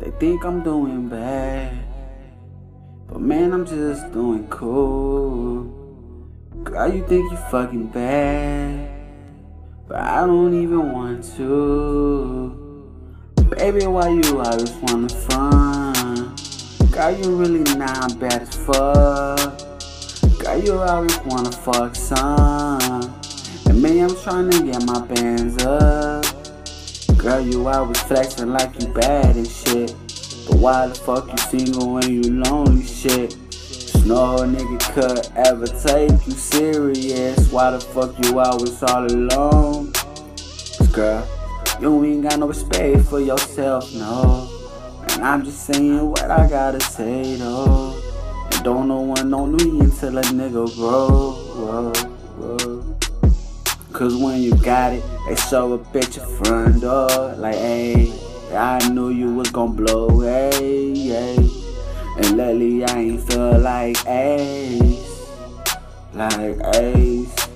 They think I'm doing bad, but man, I'm just doing cool. Girl, you think you fucking bad, but I don't even want to. Baby, why you always wanna front? Girl, you really not bad as fuck. You always wanna fuck some. And me, I'm trying to get my bands up. Girl, you always flexing like you bad and shit. But why the fuck you single when you lonely shit? No nigga could ever take you serious. Why the fuck you always all alone? Cause Girl, you ain't got no respect for yourself, no. And I'm just saying what I gotta say though. Don't no one know me until a nigga grow. Whoa, whoa. Cause when you got it, they show up at your front door. Like, hey, I knew you was gonna blow, hey, hey. And lately I ain't feel like ace. Like ace.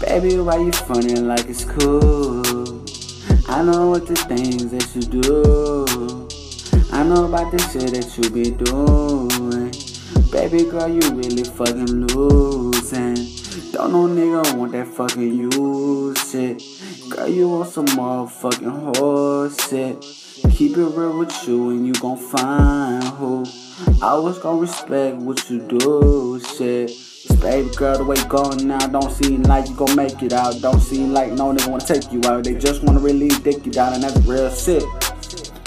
Baby, why you frontin' like it's cool? I know what the things that you do. I know about the shit that you be doing. Baby girl, you really fucking losing. Don't no nigga want that fucking you shit. Girl, you want some motherfucking horse shit. Keep it real with you and you gon' find who. I was gon' respect what you do, shit. Baby girl, the way going now, don't seem like you gon' make it out. Don't seem like no nigga wanna take you out. They just wanna really dick you down, and that's real shit.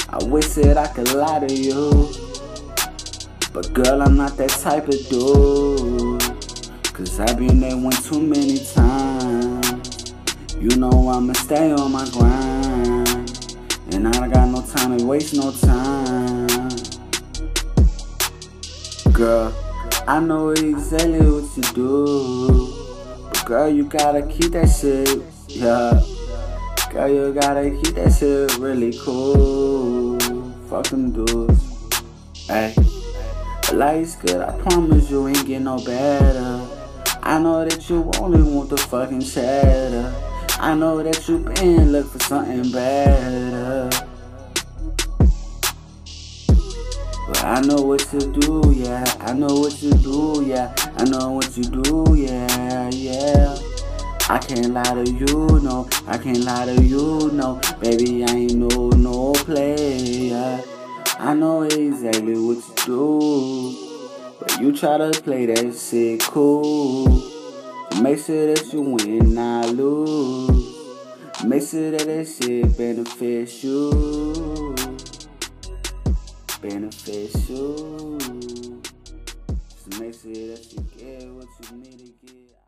I wish that I could lie to you. But girl, I'm not that type of dude. Cause I've been there one too many times. You know I'ma stay on my grind. And I don't got no time to waste no time. Girl, I know exactly what you do. But girl, you gotta keep that shit, yeah. Girl, you gotta keep that shit really cool. Fuck them dudes. Hey. Life's good, I promise you ain't get no better. I know that you only want the fucking cheddar. I know that you been look for something better. But I know what to do, yeah. I know what you do, yeah. I know what you do, yeah, yeah. I can't lie to you, no. I can't lie to you, no. Baby, I ain't no, no player. I know exactly what you do. But you try to play that shit cool. Make sure that you win, not lose. Make sure that that shit benefits you. Benefits you. Just make sure that you get what you need to get.